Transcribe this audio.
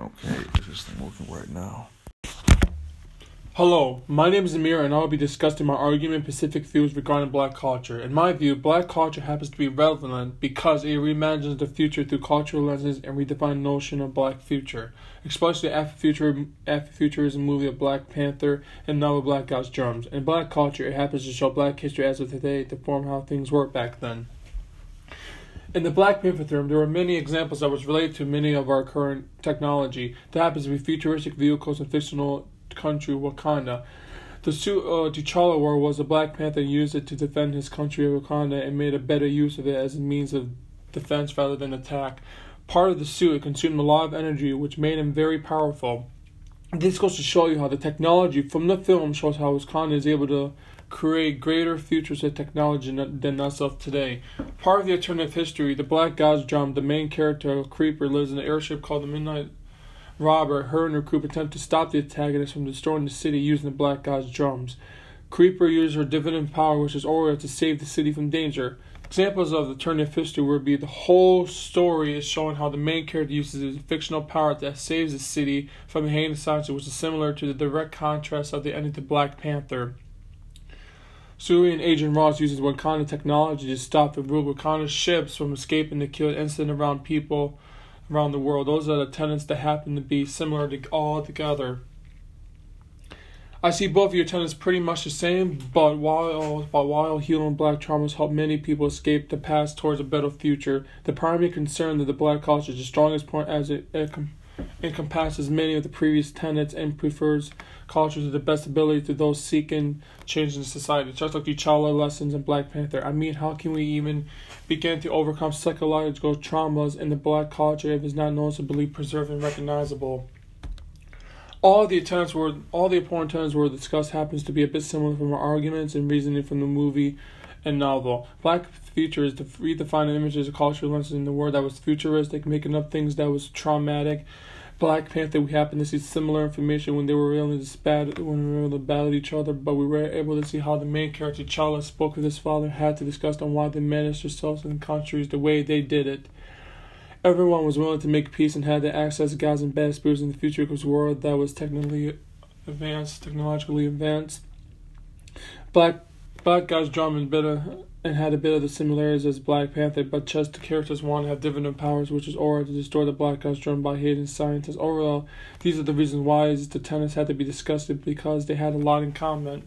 Okay, is this thing working right now? Hello, my name is Amir and I will be discussing my argument Pacific views regarding black culture. In my view, black culture happens to be relevant because it reimagines the future through cultural lenses and redefines notion of black future, especially after future Afrofuturism movie of Black Panther and novel Black God's Drums. In black culture, it happens to show black history as of today to form how things worked back then. In the Black Panther film, there are many examples that was related to many of our current technology that happens to be futuristic vehicles and fictional country, Wakanda. The suit uh, T'Challa wore was a Black Panther used it to defend his country of Wakanda and made a better use of it as a means of defense rather than attack. Part of the suit it consumed a lot of energy, which made him very powerful. This goes to show you how the technology from the film shows how Wakanda is able to create greater futures of technology than of today. Part of the alternative history, the Black God's Drum, the main character, Creeper, lives in an airship called the Midnight Robber. her and her group attempt to stop the antagonists from destroying the city using the Black God's drums. Creeper uses her divinity power, which is Aura, to save the city from danger. Examples of the turn of history would be the whole story is showing how the main character uses his fictional power that saves the city from the hand of which is similar to the direct contrast of the end of the Black Panther. Shuri Agent Ross uses Wakanda technology to stop the rogue Wakanda ships from escaping the kill incident around people around the world. Those are the tenants that happen to be similar to all together. I see both of your tenants pretty much the same, but while but while healing black traumas help many people escape the past towards a better future, the primary concern that the black culture is the strongest point as it, it encompasses many of the previous tenets and prefers culture to the best ability to those seeking change in society. Just like T'Challa lessons in Black Panther. I mean, how can we even begin to overcome psychological traumas in the black culture if it's not noticeably preserved and recognizable? All the attempts were all the important attempts were discussed happens to be a bit similar from our arguments and reasoning from the movie and novel. Black future is to redefine images of cultural lenses in the world that was futuristic, making up things that was traumatic Black Panther, we happened to see similar information when they were really battle, when we were able to battle each other, but we were able to see how the main character T'Challa spoke with his father, had to discuss on why they managed themselves in countries the way they did it. Everyone was willing to make peace and had to access gods and bad spirits in the future because world that was technically advanced, technologically advanced. Black Black God's drum and better and had a bit of the similarities as Black Panther, but just the characters want to have different powers, which is Aura to destroy the Black God's drum by hidden scientists. Overall, these are the reasons why the tenants had to be discussed because they had a lot in common.